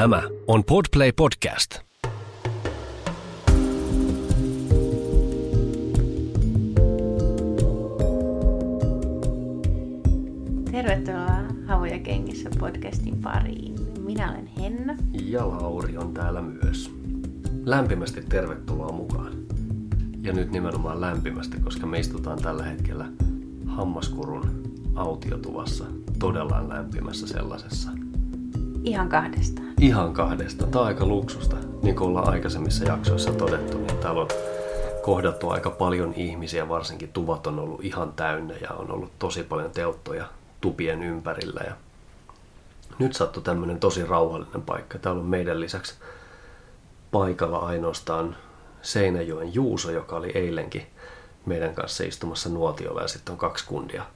Tämä on Podplay Podcast. Tervetuloa Havuja kengissä podcastin pariin. Minä olen Henna. Ja Lauri on täällä myös. Lämpimästi tervetuloa mukaan. Ja nyt nimenomaan lämpimästi, koska me istutaan tällä hetkellä Hammaskurun autiotuvassa. Todella lämpimässä sellaisessa. Ihan kahdestaan. Ihan kahdestaan. Tämä on aika luksusta. Niin kuin ollaan aikaisemmissa jaksoissa todettu, niin täällä on kohdattu aika paljon ihmisiä, varsinkin tuvat on ollut ihan täynnä ja on ollut tosi paljon teottoja tupien ympärillä. Ja nyt sattui tämmöinen tosi rauhallinen paikka. Täällä on meidän lisäksi paikalla ainoastaan Seinäjoen Juuso, joka oli eilenkin meidän kanssa istumassa nuotiolla ja sitten on kaksi kundia.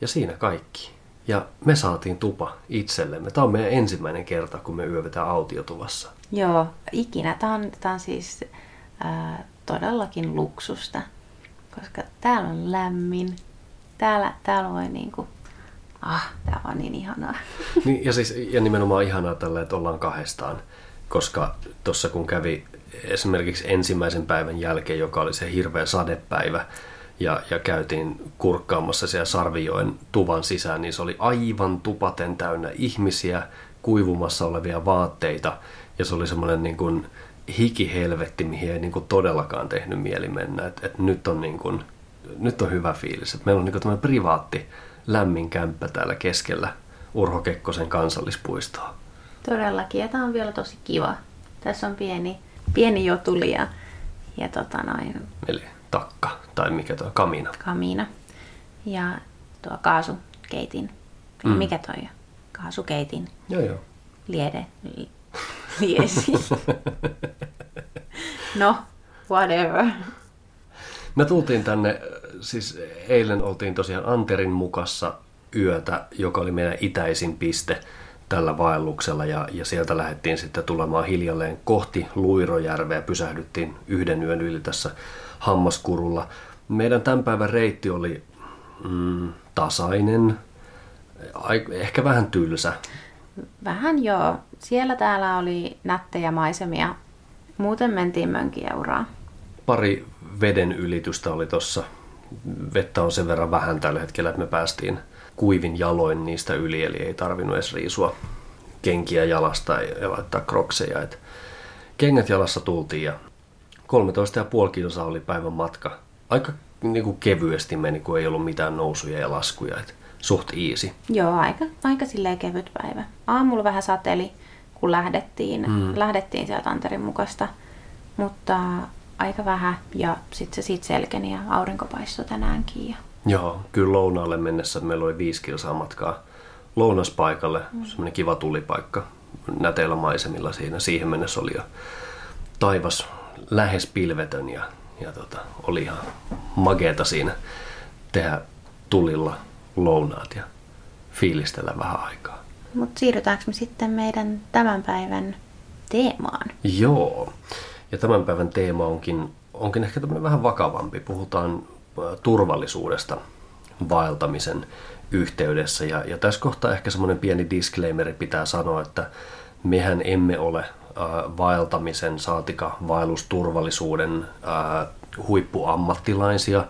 Ja siinä kaikki. Ja me saatiin tupa itsellemme. Tämä on meidän ensimmäinen kerta, kun me yövetään autiotuvassa. Joo, ikinä. Tämä on, tämä on siis ää, todellakin luksusta, koska täällä on lämmin. Täällä, täällä voi niinku, ah, tää on niin ihanaa. Niin, ja, siis, ja nimenomaan ihanaa tällä, että ollaan kahdestaan. Koska tuossa kun kävi esimerkiksi ensimmäisen päivän jälkeen, joka oli se hirveä sadepäivä, ja, ja käytiin kurkkaamassa siellä Sarvijoen tuvan sisään, niin se oli aivan tupaten täynnä ihmisiä, kuivumassa olevia vaatteita, ja se oli semmoinen niin kuin hikihelvetti, mihin ei niin kuin todellakaan tehnyt mieli mennä. Et, et nyt, on niin kuin, nyt on hyvä fiilis. Et meillä on niin kuin privaatti, lämmin kämppä täällä keskellä Urho Kekkosen kansallispuistoa. Todellakin, ja tämä on vielä tosi kiva. Tässä on pieni, pieni jotuli ja, ja tota noin, Eli takka, tai mikä tuo kamina. kamina ja tuo kaasukeitin. Mm. Mikä toi on? Kaasukeitin Joo, joo. liede, li, liesi. no, whatever. Me tultiin tänne, siis eilen oltiin tosiaan Anterin mukassa yötä, joka oli meidän itäisin piste tällä vaelluksella ja, ja sieltä lähdettiin sitten tulemaan hiljalleen kohti Luirojärveä. Pysähdyttiin yhden yön yli tässä Hammaskurulla. Meidän tämän päivän reitti oli mm, tasainen, ai- ehkä vähän tylsä. Vähän joo. Siellä täällä oli nättejä maisemia. Muuten mentiin mönkieuraa. Pari veden ylitystä oli tossa. Vettä on sen verran vähän tällä hetkellä, että me päästiin kuivin jaloin niistä yli, eli ei tarvinnut edes riisua kenkiä jalasta ja laittaa krokseja. Et kengät jalassa tultiin ja 13,5 kilsaa oli päivän matka. Aika niin kuin kevyesti meni, kun ei ollut mitään nousuja ja laskuja. Et suht easy. Joo, aika, aika silleen kevyt päivä. Aamulla vähän sateli, kun lähdettiin, mm. lähdettiin sieltä Anterin mukasta, mutta aika vähän ja sitten se siitä selkeni ja aurinko paistoi tänäänkin. Ja... Joo, kyllä lounaalle mennessä meillä oli viisi kilsaa matkaa lounaspaikalle. Mm. Semmoinen kiva tulipaikka näteillä maisemilla siinä. Siihen mennessä oli jo taivas lähes pilvetön ja, ja tota, oli ihan mageeta siinä tehdä tulilla lounaat ja fiilistellä vähän aikaa. Mutta siirrytäänkö me sitten meidän tämän päivän teemaan? Joo, ja tämän päivän teema onkin, onkin ehkä tämmöinen vähän vakavampi. Puhutaan äh, turvallisuudesta vaeltamisen yhteydessä. Ja, ja tässä kohtaa ehkä semmoinen pieni disclaimeri pitää sanoa, että mehän emme ole vaeltamisen saatika vaellusturvallisuuden äh, huippuammattilaisia.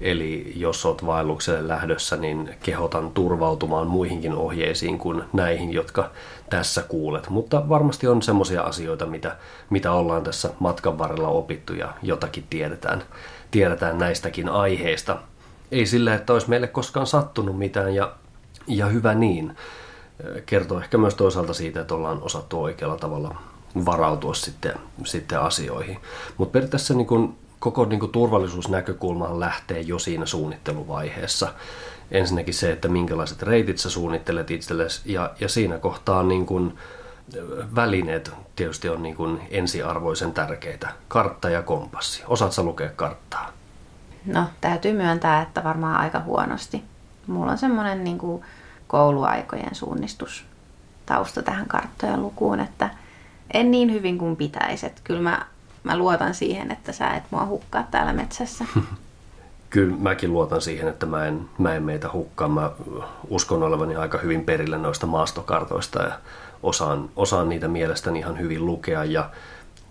Eli jos olet vaellukselle lähdössä, niin kehotan turvautumaan muihinkin ohjeisiin kuin näihin, jotka tässä kuulet. Mutta varmasti on semmoisia asioita, mitä, mitä ollaan tässä matkan varrella opittu ja jotakin tiedetään, tiedetään näistäkin aiheista. Ei sillä, että olisi meille koskaan sattunut mitään ja, ja hyvä niin. Kertoo ehkä myös toisaalta siitä, että ollaan osattu oikealla tavalla varautua sitten, sitten asioihin. Mutta periaatteessa niin kun koko niin kuin turvallisuusnäkökulma lähtee jo siinä suunnitteluvaiheessa. Ensinnäkin se, että minkälaiset reitit sä suunnittelet itsellesi ja, ja siinä kohtaa niin kuin välineet tietysti on niin kuin ensiarvoisen tärkeitä. Kartta ja kompassi. Osaat sä lukea karttaa? No, täytyy myöntää, että varmaan aika huonosti. Mulla on semmoinen niin kouluaikojen suunnistus tausta tähän karttojen lukuun, että en niin hyvin kuin pitäisi. Että kyllä mä, mä luotan siihen, että sä et mua hukkaa täällä metsässä. kyllä mäkin luotan siihen, että mä en, mä en meitä hukkaa. Mä uskon olevani aika hyvin perille noista maastokartoista ja osaan, osaan niitä mielestäni ihan hyvin lukea. Ja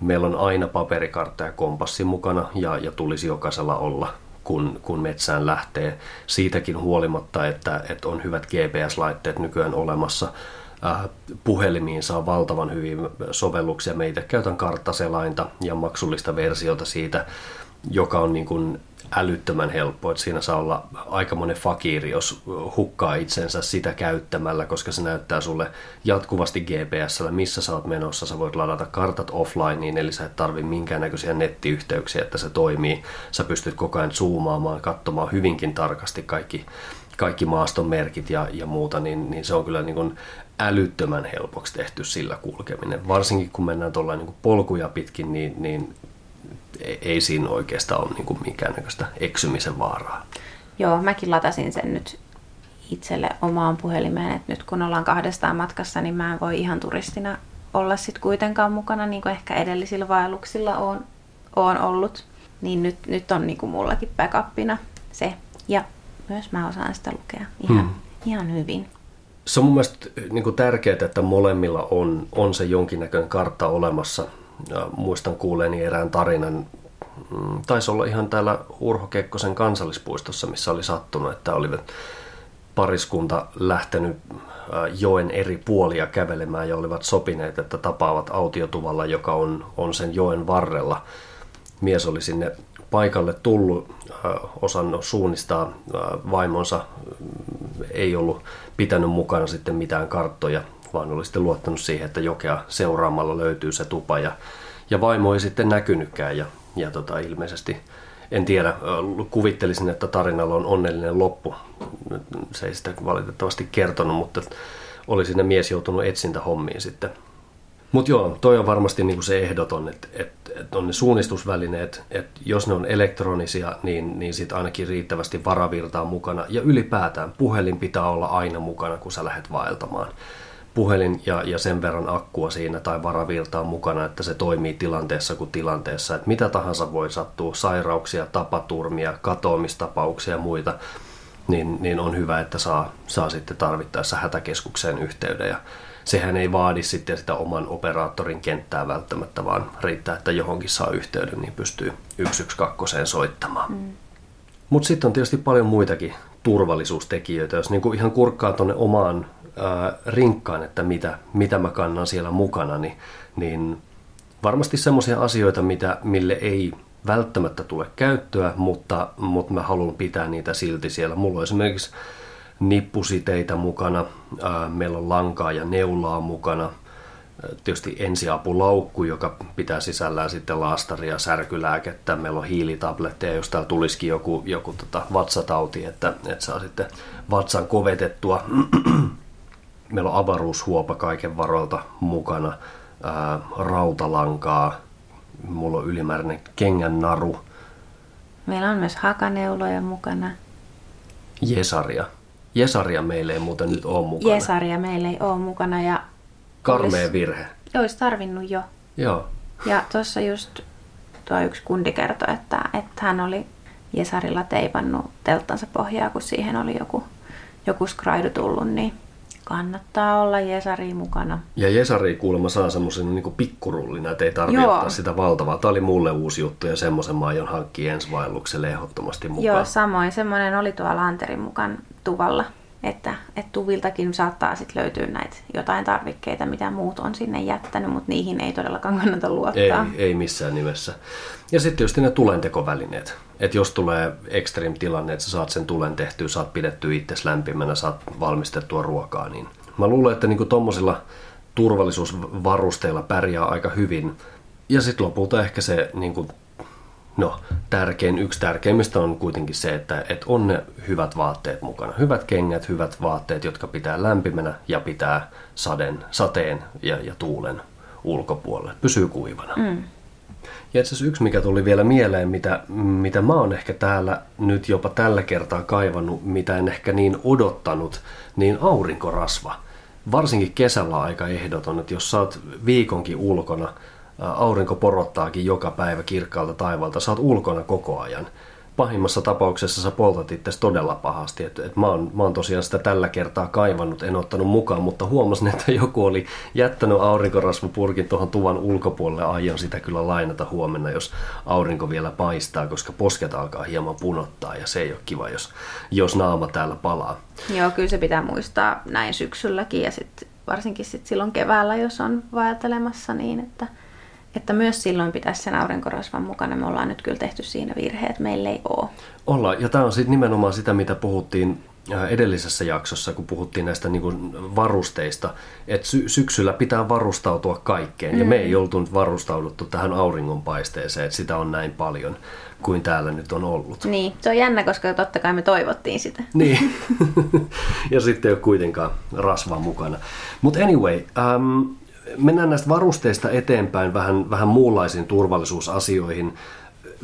meillä on aina paperikartta ja kompassi mukana ja, ja tulisi jokaisella olla, kun, kun metsään lähtee. Siitäkin huolimatta, että, että on hyvät GPS-laitteet nykyään olemassa. Äh, puhelimiin saa valtavan hyvin sovelluksia. Meitä käytän karttaselainta ja maksullista versiota siitä, joka on niin kuin älyttömän helppo, että siinä saa olla aikamoinen fakiri, jos hukkaa itsensä sitä käyttämällä, koska se näyttää sulle jatkuvasti GPSllä, missä sä oot menossa. Sä voit ladata kartat offlineen, eli sä et tarvi minkäännäköisiä nettiyhteyksiä, että se toimii. Sä pystyt koko ajan zoomaamaan, katsomaan hyvinkin tarkasti kaikki, kaikki maaston merkit ja, ja muuta, niin, niin se on kyllä niin kuin älyttömän helpoksi tehty sillä kulkeminen. Varsinkin kun mennään tuolla niin polkuja pitkin, niin, niin ei siinä oikeastaan ole niin minkäännäköistä eksymisen vaaraa. Joo, mäkin latasin sen nyt itselle omaan puhelimeen, että nyt kun ollaan kahdestaan matkassa, niin mä en voi ihan turistina olla sit kuitenkaan mukana, niin kuin ehkä edellisillä vaelluksilla on, on ollut. Niin nyt, nyt on niin kuin mullakin backupina se. Ja myös mä osaan sitä lukea ihan, hmm. ihan hyvin. Se on mun mielestä niin kuin tärkeää, että molemmilla on, on se jonkinnäköinen kartta olemassa – ja muistan kuuleeni erään tarinan, mm, taisi olla ihan täällä Urho Kekkosen kansallispuistossa, missä oli sattunut, että oli pariskunta lähtenyt joen eri puolia kävelemään ja olivat sopineet, että tapaavat autiotuvalla, joka on, on sen joen varrella. Mies oli sinne paikalle tullut, osannut suunnistaa vaimonsa, ei ollut pitänyt mukana sitten mitään karttoja vaan oli sitten luottanut siihen, että jokea seuraamalla löytyy se tupa ja, ja vaimo ei sitten näkynytkään ja, ja tota, ilmeisesti en tiedä, kuvittelisin, että tarinalla on onnellinen loppu. Se ei sitä valitettavasti kertonut, mutta oli sinne mies joutunut etsintähommiin sitten. Mutta joo, toi on varmasti niinku se ehdoton, että et, et on ne suunnistusvälineet, että jos ne on elektronisia, niin, niin sitten ainakin riittävästi varavirtaa mukana. Ja ylipäätään puhelin pitää olla aina mukana, kun sä lähdet vaeltamaan puhelin ja, ja sen verran akkua siinä tai varavirtaa mukana, että se toimii tilanteessa kuin tilanteessa. Että mitä tahansa voi sattua, sairauksia, tapaturmia, katoamistapauksia ja muita, niin, niin on hyvä, että saa, saa sitten tarvittaessa hätäkeskukseen yhteyden. Ja sehän ei vaadi sitten sitä oman operaattorin kenttää välttämättä, vaan riittää, että johonkin saa yhteyden, niin pystyy 112 soittamaan. Mm. Mutta sitten on tietysti paljon muitakin turvallisuustekijöitä. Jos niinku ihan kurkkaa tuonne omaan äh, rinkkaan, että mitä, mitä mä kannan siellä mukana, niin, niin varmasti semmoisia asioita, mitä, mille ei välttämättä tule käyttöä, mutta, mutta mä haluan pitää niitä silti siellä. Mulla on esimerkiksi nippusiteitä mukana, meillä on lankaa ja neulaa mukana, tietysti ensiapulaukku, joka pitää sisällään sitten laastaria, särkylääkettä, meillä on hiilitabletteja, jos täällä tulisikin joku, joku tota vatsatauti, että, että saa sitten vatsan kovetettua meillä on avaruushuopa kaiken varolta mukana, ää, rautalankaa, mulla on ylimääräinen kengän naru. Meillä on myös hakaneuloja mukana. Jesaria. Jesaria meillä ei muuten nyt ole mukana. Jesaria meillä ei ole mukana ja... Karmea olisi, virhe. Olisi tarvinnut jo. Joo. Ja tuossa just tuo yksi kundi kertoi, että, että hän oli Jesarilla teipannut telttansa pohjaa, kun siihen oli joku, joku skraidu tullut, niin Kannattaa olla Jesari mukana. Ja Jesari kuulemma saa semmoisen niin pikkurullin, että ei tarvitse ottaa sitä valtavaa. Tämä oli mulle uusi juttu ja semmoisen mä aion hankkia ensi vaellukselle ehdottomasti mukaan. Joo, samoin. Semmoinen oli tuolla Anterin mukaan tuvalla, että, että tuviltakin saattaa sitten löytyä näitä jotain tarvikkeita, mitä muut on sinne jättänyt, mutta niihin ei todellakaan kannata luottaa. Ei, ei missään nimessä. Ja sitten tietysti ne tulentekovälineet. Että jos tulee extreme tilanne, että sä saat sen tulen tehtyä, saat pidettyä itse lämpimänä, saat valmistettua ruokaa, niin mä luulen, että niinku tuommoisilla turvallisuusvarusteilla pärjää aika hyvin. Ja sitten lopulta ehkä se niinku, no, tärkein, yksi tärkeimmistä on kuitenkin se, että, että on ne hyvät vaatteet mukana. Hyvät kengät, hyvät vaatteet, jotka pitää lämpimänä ja pitää saden, sateen ja, ja tuulen ulkopuolelle. Pysyy kuivana. Mm. Ja itse asiassa yksi, mikä tuli vielä mieleen, mitä, mitä mä oon ehkä täällä nyt jopa tällä kertaa kaivannut, mitä en ehkä niin odottanut, niin aurinkorasva. Varsinkin kesällä aika ehdoton, että jos sä oot viikonkin ulkona, aurinko porottaakin joka päivä kirkkaalta taivaalta, sä oot ulkona koko ajan, pahimmassa tapauksessa sä poltat itse todella pahasti. Et, et mä, oon, mä oon tosiaan sitä tällä kertaa kaivannut, en ottanut mukaan, mutta huomasin, että joku oli jättänyt aurinkorasvapurkin tuohon tuvan ulkopuolelle. Aion sitä kyllä lainata huomenna, jos aurinko vielä paistaa, koska posket alkaa hieman punottaa ja se ei ole kiva, jos, jos naama täällä palaa. Joo, kyllä se pitää muistaa näin syksylläkin ja sit varsinkin sit silloin keväällä, jos on vaeltelemassa niin, että – että myös silloin pitäisi sen aurinkorasvan mukana. Me ollaan nyt kyllä tehty siinä virhe, että meillä ei ole. Ollaan, ja tämä on sitten nimenomaan sitä, mitä puhuttiin äh, edellisessä jaksossa, kun puhuttiin näistä niin kuin varusteista, että sy- syksyllä pitää varustautua kaikkeen, mm. ja me ei oltu varustauduttu tähän auringonpaisteeseen, että sitä on näin paljon kuin täällä nyt on ollut. Niin, se on jännä, koska totta kai me toivottiin sitä. Niin, ja sitten ei ole kuitenkaan rasvaa mukana. Mutta anyway, um, mennään näistä varusteista eteenpäin vähän, vähän muunlaisiin turvallisuusasioihin.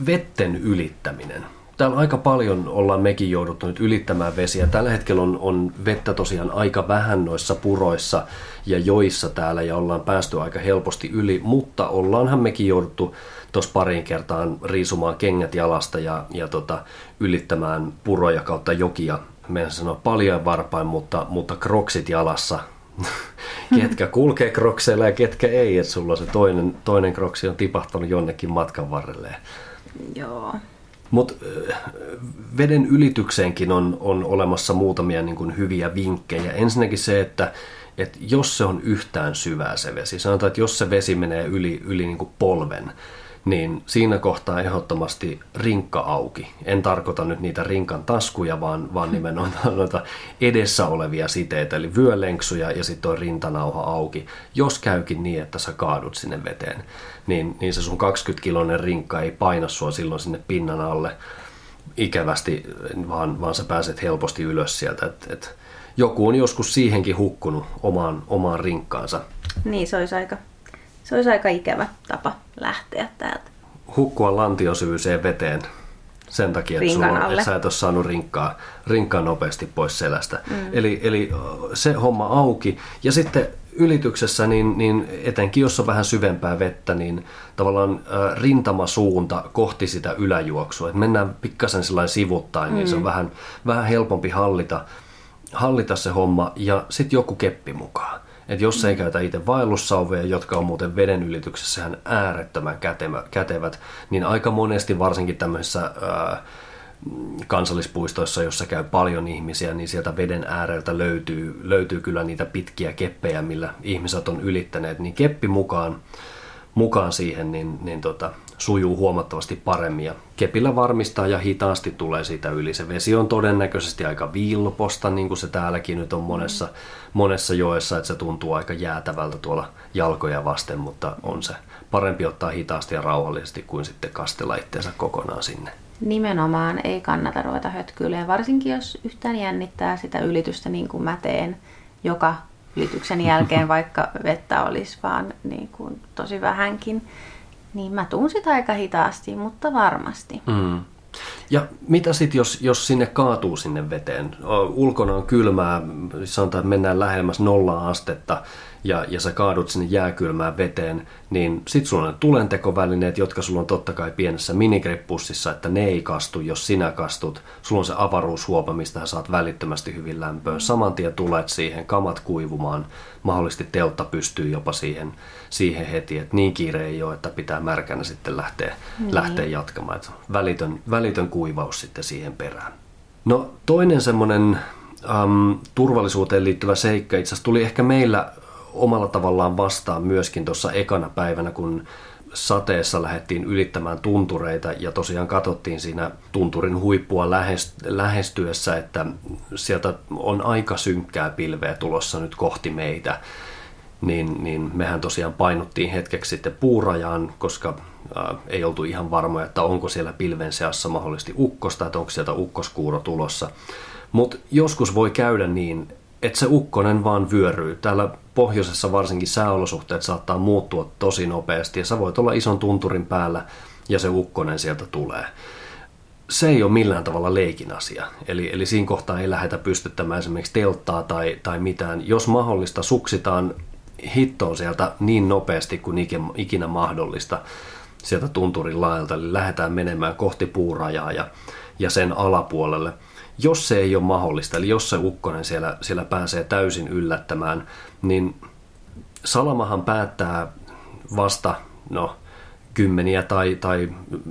Vetten ylittäminen. Täällä aika paljon ollaan mekin jouduttu nyt ylittämään vesiä. Tällä hetkellä on, on vettä tosiaan aika vähän noissa puroissa ja joissa täällä ja ollaan päästy aika helposti yli, mutta ollaanhan mekin jouduttu tuossa pariin kertaan riisumaan kengät jalasta ja, ja tota, ylittämään puroja kautta jokia. Meidän sanoa paljon varpain, mutta, mutta kroksit jalassa ketkä kulkee krokseilla ja ketkä ei, että sulla se toinen, toinen kroksi on tipahtanut jonnekin matkan varrelle. Joo. Mutta veden ylitykseenkin on, on olemassa muutamia niin kuin hyviä vinkkejä. Ensinnäkin se, että, että jos se on yhtään syvää se vesi, sanotaan, että jos se vesi menee yli, yli niin kuin polven, niin siinä kohtaa ehdottomasti rinkka auki. En tarkoita nyt niitä rinkan taskuja, vaan, vaan nimenomaan noita edessä olevia siteitä, eli vyölenksuja ja sitten tuo rintanauha auki. Jos käykin niin, että sä kaadut sinne veteen, niin, niin se sun 20-kiloinen rinkka ei paina sua silloin sinne pinnan alle ikävästi, vaan, vaan sä pääset helposti ylös sieltä. Et, et joku on joskus siihenkin hukkunut omaan, omaan rinkkaansa. Niin, se olisi aika se olisi aika ikävä tapa lähteä täältä. Hukkua lantiosyvyiseen veteen sen takia, että, sulla, että sä et ole saanut rinkkaa, rinkkaa nopeasti pois selästä. Mm. Eli, eli se homma auki. Ja sitten ylityksessä, niin, niin etenkin jos on vähän syvempää vettä, niin tavallaan äh, rintamasuunta kohti sitä yläjuoksua. Et mennään pikkasen sellainen sivuttain, mm. niin se on mm. vähän, vähän helpompi hallita, hallita se homma. Ja sitten joku keppi mukaan. Että jos ei käytä itse vaellussauveja, jotka on muuten veden ylityksessähän äärettömän kätevät, niin aika monesti varsinkin tämmöisissä ää, kansallispuistoissa, jossa käy paljon ihmisiä, niin sieltä veden ääreltä löytyy, löytyy kyllä niitä pitkiä keppejä, millä ihmiset on ylittäneet, niin keppi mukaan, mukaan siihen, niin, niin tota, sujuu huomattavasti paremmin ja kepillä varmistaa ja hitaasti tulee siitä yli. Se vesi on todennäköisesti aika viilloposta, niin kuin se täälläkin nyt on monessa, monessa joessa, että se tuntuu aika jäätävältä tuolla jalkoja vasten, mutta on se parempi ottaa hitaasti ja rauhallisesti kuin sitten kastella itseensä kokonaan sinne. Nimenomaan ei kannata ruveta hötkyilemään, varsinkin jos yhtään jännittää sitä ylitystä niin kuin mä teen joka ylityksen jälkeen, vaikka vettä olisi vaan niin kuin tosi vähänkin niin mä tuun sitä aika hitaasti, mutta varmasti. Mm. Ja mitä sitten, jos, jos sinne kaatuu sinne veteen? Ulkona on kylmää, sanotaan, että mennään lähemmäs nolla astetta, ja, ja sä kaadut sinne jääkylmään veteen, niin sit sulla on tulentekovälineet, jotka sulla on totta kai pienessä minigrippussissa, että ne ei kastu, jos sinä kastut. Sulla on se avaruushuopa, mistä saat välittömästi hyvin lämpöön. Saman tien tulet siihen, kamat kuivumaan, mahdollisesti teltta pystyy jopa siihen, siihen heti, että niin kiire ei ole, että pitää märkänä sitten lähteä, niin. lähteä jatkamaan. Välitön, välitön kuivaus sitten siihen perään. No toinen semmoinen um, turvallisuuteen liittyvä seikka itse asiassa tuli ehkä meillä omalla tavallaan vastaan myöskin tuossa ekana päivänä, kun sateessa lähdettiin ylittämään tuntureita ja tosiaan katsottiin siinä tunturin huippua lähestyessä, että sieltä on aika synkkää pilveä tulossa nyt kohti meitä. Niin, niin mehän tosiaan painuttiin hetkeksi sitten puurajaan, koska ää, ei oltu ihan varmoja, että onko siellä pilven seassa mahdollisesti ukkosta, että onko sieltä ukkoskuuro tulossa. Mutta joskus voi käydä niin, että se ukkonen vaan vyöryy. Täällä pohjoisessa varsinkin sääolosuhteet saattaa muuttua tosi nopeasti ja sä voit olla ison tunturin päällä ja se ukkonen sieltä tulee. Se ei ole millään tavalla leikin asia. Eli, eli siinä kohtaa ei lähdetä pystyttämään esimerkiksi telttaa tai, tai mitään. Jos mahdollista, suksitaan hittoon sieltä niin nopeasti kuin ikinä mahdollista sieltä tunturin laelta, eli lähdetään menemään kohti puurajaa ja, ja sen alapuolelle. Jos se ei ole mahdollista, eli jos se ukkonen siellä, siellä pääsee täysin yllättämään, niin salamahan päättää vasta, no kymmeniä tai, tai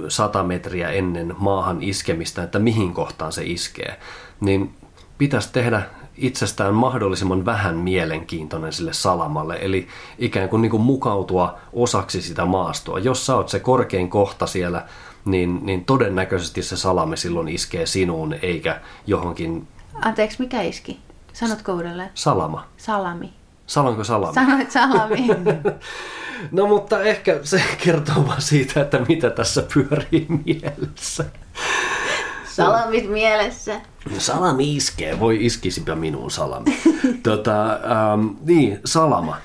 sata metriä ennen maahan iskemistä, että mihin kohtaan se iskee, niin pitäisi tehdä itsestään mahdollisimman vähän mielenkiintoinen sille salamalle, eli ikään kuin, niin kuin mukautua osaksi sitä maastoa. Jos sä oot se korkein kohta siellä, niin, niin todennäköisesti se salame silloin iskee sinuun, eikä johonkin... Anteeksi, mikä iski? Sanotko uudelleen? Salama. Salami. Sanonko salami? Sanoit salami. No mutta ehkä se kertoo vaan siitä, että mitä tässä pyörii mielessä. Salamit mielessä. Salami iskee, voi iskisipä minuun salami. tota, ähm, niin, salama.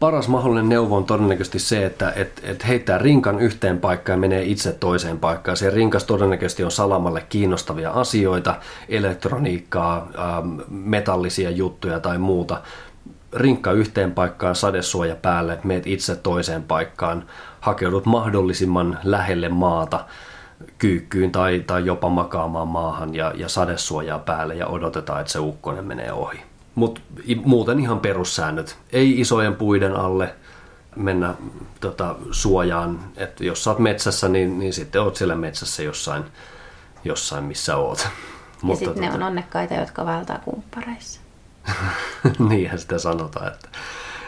Paras mahdollinen neuvo on todennäköisesti se, että et, et heittää rinkan yhteen paikkaan ja menee itse toiseen paikkaan. Se rinkas todennäköisesti on salamalle kiinnostavia asioita, elektroniikkaa, ähm, metallisia juttuja tai muuta rinkka yhteen paikkaan, sadesuoja päälle, meet itse toiseen paikkaan, hakeudut mahdollisimman lähelle maata kyykkyyn tai, tai jopa makaamaan maahan ja, ja sadesuojaa päälle ja odotetaan, että se ukkonen menee ohi. Mutta muuten ihan perussäännöt. Ei isojen puiden alle mennä tota, suojaan, että jos sä oot metsässä, niin, niin sitten oot siellä metsässä jossain, jossain missä oot. Ja Mutta sitten tota... ne on onnekkaita, jotka valtaa kumppareissa. Niinhän sitä sanotaan, että,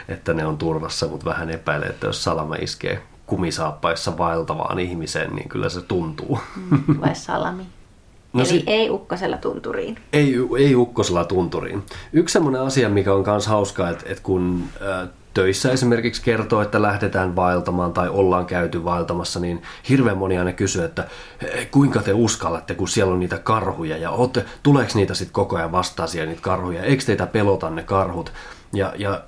että ne on turvassa, mutta vähän epäilee, että jos salama iskee kumisaappaissa vaeltavaan ihmiseen, niin kyllä se tuntuu. Mm, vai salami? No Eli si- ei ukkosella tunturiin. Ei, ei ukkosella tunturiin. Yksi sellainen asia, mikä on myös hauskaa, että, että kun äh, töissä esimerkiksi kertoo, että lähdetään vaeltamaan tai ollaan käyty vaeltamassa, niin hirveän moni aina kysyy, että kuinka te uskallatte, kun siellä on niitä karhuja ja ootte, tuleeko niitä sitten koko ajan vastaan siellä niitä karhuja, eikö teitä pelota ne karhut? Ja, ja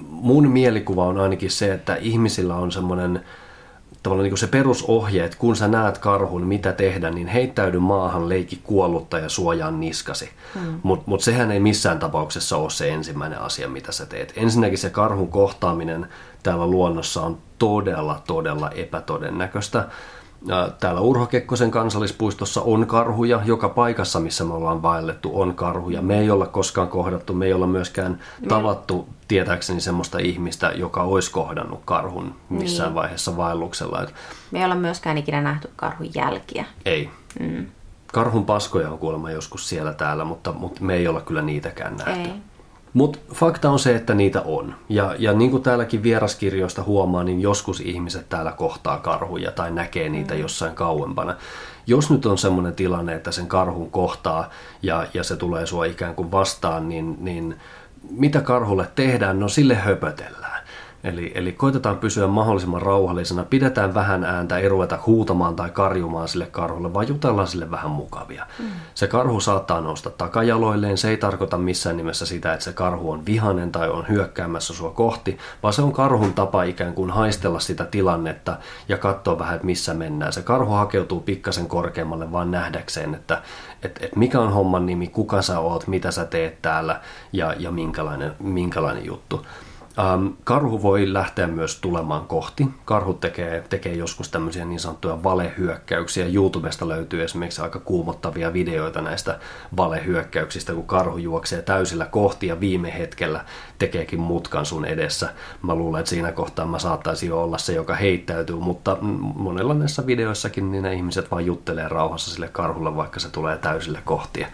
mun mielikuva on ainakin se, että ihmisillä on semmoinen tavallaan niin kuin se perusohje, että kun sä näet karhun, mitä tehdä, niin heittäydy maahan, leiki kuollutta ja suojaa niskasi. Mm. Mutta mut sehän ei missään tapauksessa ole se ensimmäinen asia, mitä sä teet. Ensinnäkin se karhun kohtaaminen täällä luonnossa on todella, todella epätodennäköistä. Täällä Urho Kekkosen kansallispuistossa on karhuja. Joka paikassa, missä me ollaan vaellettu, on karhuja. Me ei olla koskaan kohdattu, me ei olla myöskään tavattu tietääkseni semmoista ihmistä, joka olisi kohdannut karhun missään niin. vaiheessa vaelluksella. Me ei olla myöskään ikinä nähty karhun jälkiä. Ei. Mm. Karhun paskoja on kuulemma joskus siellä täällä, mutta, mutta me ei olla kyllä niitäkään nähty. Ei. Mutta fakta on se, että niitä on. Ja, ja niin kuin täälläkin vieraskirjoista huomaa, niin joskus ihmiset täällä kohtaa karhuja tai näkee niitä mm. jossain kauempana. Jos nyt on sellainen tilanne, että sen karhun kohtaa ja, ja se tulee sua ikään kuin vastaan, niin, niin mitä karhulle tehdään? No sille höpötellään. Eli, eli koitetaan pysyä mahdollisimman rauhallisena, pidetään vähän ääntä, ei ruveta huutamaan tai karjumaan sille karhulle, vaan jutellaan sille vähän mukavia. Mm. Se karhu saattaa nousta takajaloilleen, se ei tarkoita missään nimessä sitä, että se karhu on vihanen tai on hyökkäämässä sua kohti, vaan se on karhun tapa ikään kuin haistella sitä tilannetta ja katsoa vähän, että missä mennään. Se karhu hakeutuu pikkasen korkeammalle vaan nähdäkseen, että et, et mikä on homman nimi, kuka sä oot, mitä sä teet täällä ja, ja minkälainen, minkälainen juttu. Ähm, karhu voi lähteä myös tulemaan kohti. Karhu tekee, tekee joskus tämmöisiä niin sanottuja valehyökkäyksiä. YouTubesta löytyy esimerkiksi aika kuumottavia videoita näistä valehyökkäyksistä, kun karhu juoksee täysillä kohti ja viime hetkellä tekeekin mutkan sun edessä. Mä luulen, että siinä kohtaa mä saattaisin jo olla se, joka heittäytyy, mutta monella näissä videoissakin niin ne ihmiset vaan juttelee rauhassa sille karhulle, vaikka se tulee täysille kohti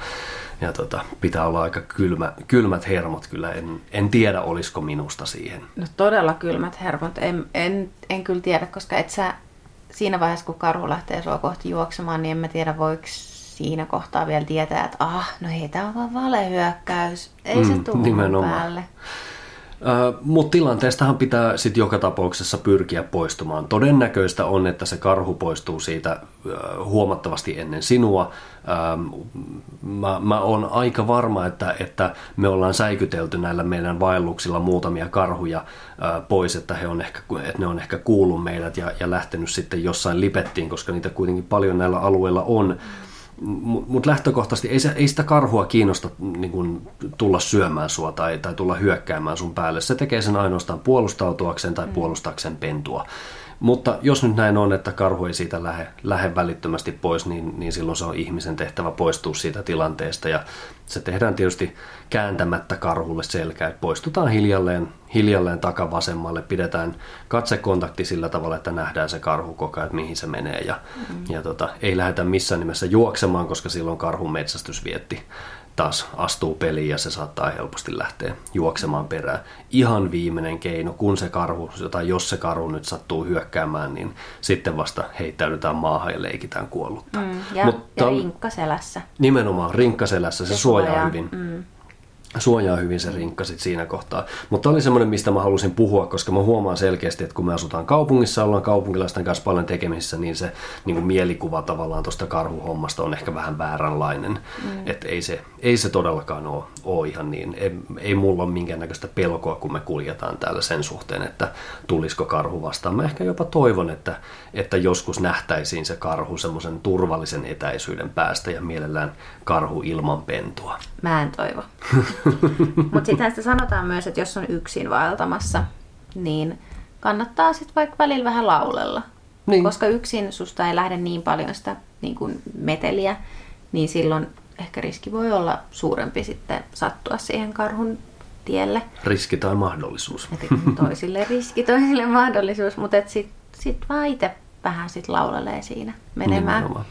ja tota, pitää olla aika kylmä, kylmät hermot kyllä. En, en tiedä, olisiko minusta siihen. No todella kylmät hermot. En, en, en kyllä tiedä, koska et sä siinä vaiheessa, kun karhu lähtee sua kohti juoksemaan, niin en mä tiedä, voiko siinä kohtaa vielä tietää, että ah, no hei, tää on vaan valehyökkäys. Ei mm, se tule päälle. Mutta tilanteestahan pitää sitten joka tapauksessa pyrkiä poistumaan. Todennäköistä on, että se karhu poistuu siitä huomattavasti ennen sinua. Mä, mä oon aika varma, että, että me ollaan säikytelty näillä meidän vaelluksilla muutamia karhuja pois, että, he on ehkä, että ne on ehkä kuullut meidät ja, ja lähtenyt sitten jossain lipettiin, koska niitä kuitenkin paljon näillä alueilla on. Mm mutta lähtökohtaisesti ei, se, ei sitä karhua kiinnosta niin kun, tulla syömään sua tai, tai tulla hyökkäämään sun päälle. Se tekee sen ainoastaan puolustautuakseen tai mm. puolustakseen pentua. Mutta jos nyt näin on, että karhu ei siitä lähde, lähde välittömästi pois, niin, niin silloin se on ihmisen tehtävä poistua siitä tilanteesta. Ja se tehdään tietysti kääntämättä karhulle selkää, että poistutaan hiljalleen, hiljalleen takavasemmalle, pidetään katsekontakti sillä tavalla, että nähdään se karhu koko ajan, että mihin se menee. Ja, mm. ja tota, ei lähdetä missään nimessä juoksemaan, koska silloin karhun metsästys vietti taas astuu peliin ja se saattaa helposti lähteä juoksemaan perään. Ihan viimeinen keino, kun se karhu, tai jos se karhu nyt sattuu hyökkäämään, niin sitten vasta heittäydytään maahan ja leikitään kuollutta. Mm, ja, Mutta, ja rinkkaselässä. Nimenomaan rinkkaselässä, se, se suojaa, suojaa hyvin. Mm suojaa hyvin se rinkka sit siinä kohtaa. Mutta oli semmoinen, mistä mä halusin puhua, koska mä huomaan selkeästi, että kun me asutaan kaupungissa, ollaan kaupunkilaisten kanssa paljon tekemisissä, niin se niin kuin mielikuva tavallaan tuosta karhuhommasta on ehkä vähän vääränlainen. Mm. Että ei se, ei se todellakaan ole, ole ihan niin. Ei, ei mulla ole minkäännäköistä pelkoa, kun me kuljetaan täällä sen suhteen, että tulisiko karhu vastaan. Mä ehkä jopa toivon, että, että joskus nähtäisiin se karhu semmoisen turvallisen etäisyyden päästä ja mielellään karhu ilman pentua. Mä en toivo. Mutta sitten sitä sanotaan myös, että jos on yksin vaeltamassa, niin kannattaa sitten vaikka välillä vähän laulella. Niin. Koska yksin susta ei lähde niin paljon sitä niin kuin meteliä, niin silloin ehkä riski voi olla suurempi sitten sattua siihen karhun tielle. Riski tai mahdollisuus. toisille riski, toisille mahdollisuus, mutta sitten sit vaan itse vähän sit laulelee siinä menemään. Nimenomaan.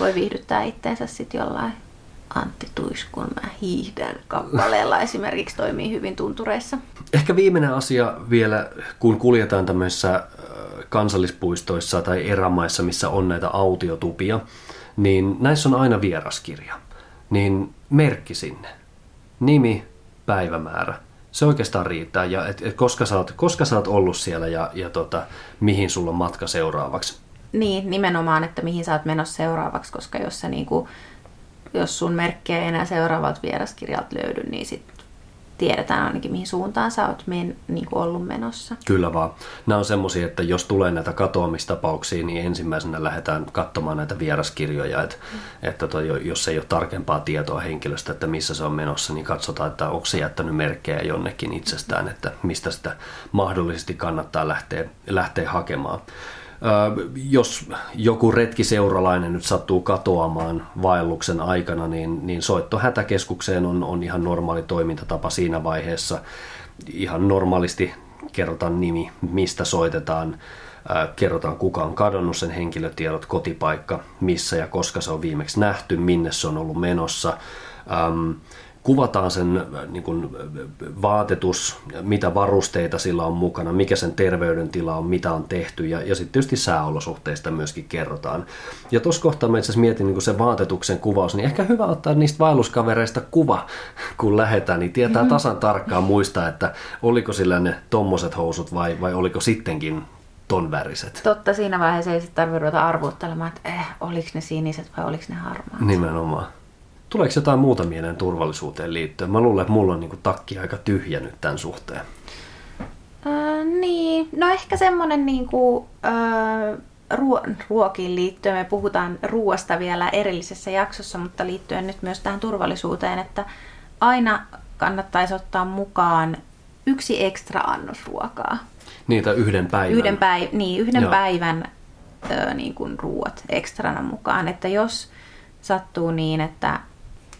Voi viihdyttää itteensä sitten jollain Antti Tuiskun Mä hiihdän kappaleella esimerkiksi toimii hyvin tuntureissa. Ehkä viimeinen asia vielä, kun kuljetaan tämmöisissä kansallispuistoissa tai erämaissa, missä on näitä autiotupia, niin näissä on aina vieraskirja. Niin merkki sinne. Nimi, päivämäärä. Se oikeastaan riittää. Ja et, et koska, sä oot, koska sä oot ollut siellä ja, ja tota, mihin sulla on matka seuraavaksi. Niin, nimenomaan, että mihin sä oot menossa seuraavaksi, koska jos sä niinku jos sun merkkejä ei enää seuraavalta vieraskirjalta löydy, niin sitten tiedetään ainakin mihin suuntaan sä oot men, niin kuin ollut menossa. Kyllä vaan. Nämä on semmoisia, että jos tulee näitä katoamistapauksia, niin ensimmäisenä lähdetään katsomaan näitä vieraskirjoja. Että, mm. että to, jos ei ole tarkempaa tietoa henkilöstä, että missä se on menossa, niin katsotaan, että onko se jättänyt merkkejä jonnekin itsestään, että mistä sitä mahdollisesti kannattaa lähteä, lähteä hakemaan jos joku retkiseuralainen nyt sattuu katoamaan vaelluksen aikana, niin, niin soitto hätäkeskukseen on, on ihan normaali toimintatapa siinä vaiheessa. Ihan normaalisti kerrotaan nimi, mistä soitetaan, kerrotaan kuka on kadonnut, sen henkilötiedot, kotipaikka, missä ja koska se on viimeksi nähty, minne se on ollut menossa kuvataan sen äh, niin kuin, äh, vaatetus, mitä varusteita sillä on mukana, mikä sen terveydentila on, mitä on tehty ja, ja sitten tietysti sääolosuhteista myöskin kerrotaan. Ja tuossa kohtaa mä itse mietin niin se vaatetuksen kuvaus, niin ehkä hyvä ottaa niistä vaelluskavereista kuva, kun lähetään, niin tietää mm-hmm. tasan tarkkaan muistaa, että oliko sillä ne tommoset housut vai, vai oliko sittenkin ton väriset. Totta, siinä vaiheessa ei sitten tarvitse ruveta arvuuttelemaan, että eh, oliko ne siniset vai oliko ne harmaat. Nimenomaan. Tuleeko jotain muuta mieleen turvallisuuteen liittyen? Mä luulen, että mulla on niin kuin takki aika tyhjä nyt tämän suhteen. Öö, niin, no ehkä semmoinen niin kuin, öö, ruo- ruokiin liittyen, me puhutaan ruoasta vielä erillisessä jaksossa, mutta liittyen nyt myös tähän turvallisuuteen, että aina kannattaisi ottaa mukaan yksi ekstra annos ruokaa. Niitä yhden päivän. Yhden, päiv- niin, yhden päivän öö, niin kuin ruuat ekstrana mukaan, että jos sattuu niin, että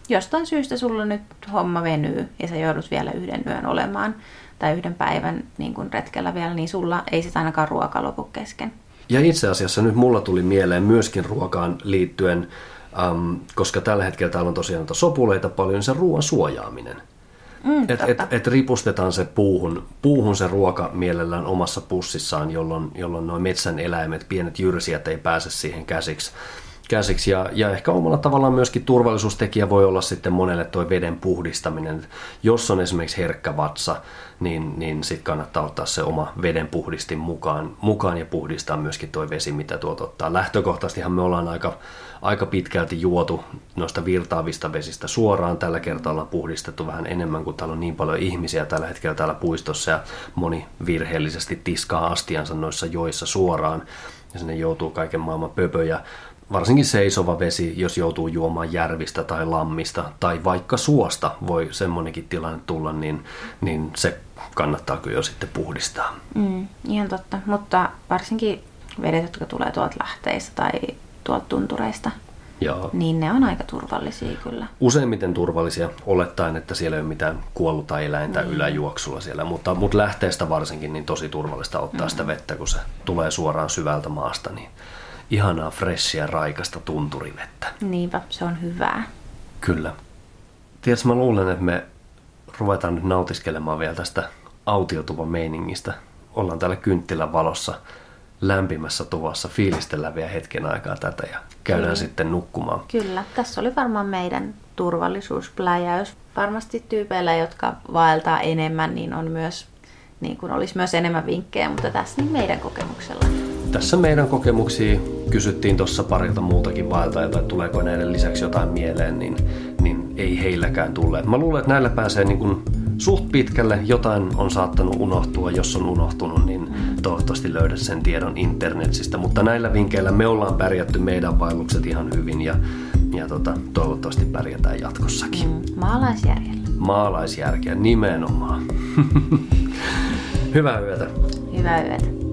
jostain syystä sulla nyt homma venyy ja sä joudut vielä yhden yön olemaan tai yhden päivän niin kun retkellä vielä, niin sulla ei sitä ainakaan ruoka lopu kesken. Ja itse asiassa nyt mulla tuli mieleen myöskin ruokaan liittyen, äm, koska tällä hetkellä täällä on tosiaan sopuleita paljon, niin se ruoan suojaaminen. Mm, että et, et ripustetaan se puuhun, puuhun se ruoka mielellään omassa pussissaan, jolloin, jolloin nuo metsän eläimet, pienet jyrsijät ei pääse siihen käsiksi käsiksi. Ja, ja ehkä omalla tavallaan myöskin turvallisuustekijä voi olla sitten monelle tuo veden puhdistaminen. Jos on esimerkiksi herkkä vatsa, niin, niin sitten kannattaa ottaa se oma veden puhdistin mukaan, mukaan ja puhdistaa myöskin tuo vesi, mitä tuolta ottaa. Lähtökohtaisestihan me ollaan aika, aika pitkälti juotu noista virtaavista vesistä suoraan. Tällä kertaa ollaan puhdistettu vähän enemmän, kun täällä on niin paljon ihmisiä tällä hetkellä täällä puistossa ja moni virheellisesti tiskaa astiansa noissa joissa suoraan ja sinne joutuu kaiken maailman pöpöjä varsinkin seisova vesi, jos joutuu juomaan järvistä tai lammista tai vaikka suosta voi semmoinenkin tilanne tulla, niin, niin se kannattaa kyllä jo sitten puhdistaa. Mm, ihan totta, mutta varsinkin vedet, jotka tulee tuolta lähteistä tai tuolta tuntureista, Joo. niin ne on aika turvallisia kyllä. Useimmiten turvallisia, olettaen, että siellä ei ole mitään kuollutta eläintä mm. yläjuoksulla siellä, mutta, mutta lähteestä varsinkin niin tosi turvallista ottaa mm. sitä vettä, kun se tulee suoraan syvältä maasta, niin ihanaa freshia raikasta tunturivettä. Niinpä, se on hyvää. Kyllä. Tiedätkö, mä luulen, että me ruvetaan nyt nautiskelemaan vielä tästä autiotuvan meiningistä. Ollaan täällä kynttilän valossa lämpimässä tuvassa, fiilistellään vielä hetken aikaa tätä ja käydään Kyllä. sitten nukkumaan. Kyllä, tässä oli varmaan meidän turvallisuuspläjäys. Varmasti tyypeillä, jotka vaeltaa enemmän, niin on myös, niin kuin olisi myös enemmän vinkkejä, mutta tässä niin meidän kokemuksella. Tässä meidän kokemuksia kysyttiin tuossa parilta muutakin vaeltajilta, että tuleeko näiden lisäksi jotain mieleen, niin, niin ei heilläkään tule. Mä luulen, että näillä pääsee niin kuin suht pitkälle. Jotain on saattanut unohtua, jos on unohtunut, niin toivottavasti löydät sen tiedon internetistä. Mutta näillä vinkkeillä me ollaan pärjätty meidän vaellukset ihan hyvin ja, ja tota, toivottavasti pärjätään jatkossakin. Mm, maalaisjärjellä. Maalaisjärkeä, nimenomaan. Hyvää yötä. Hyvää yötä.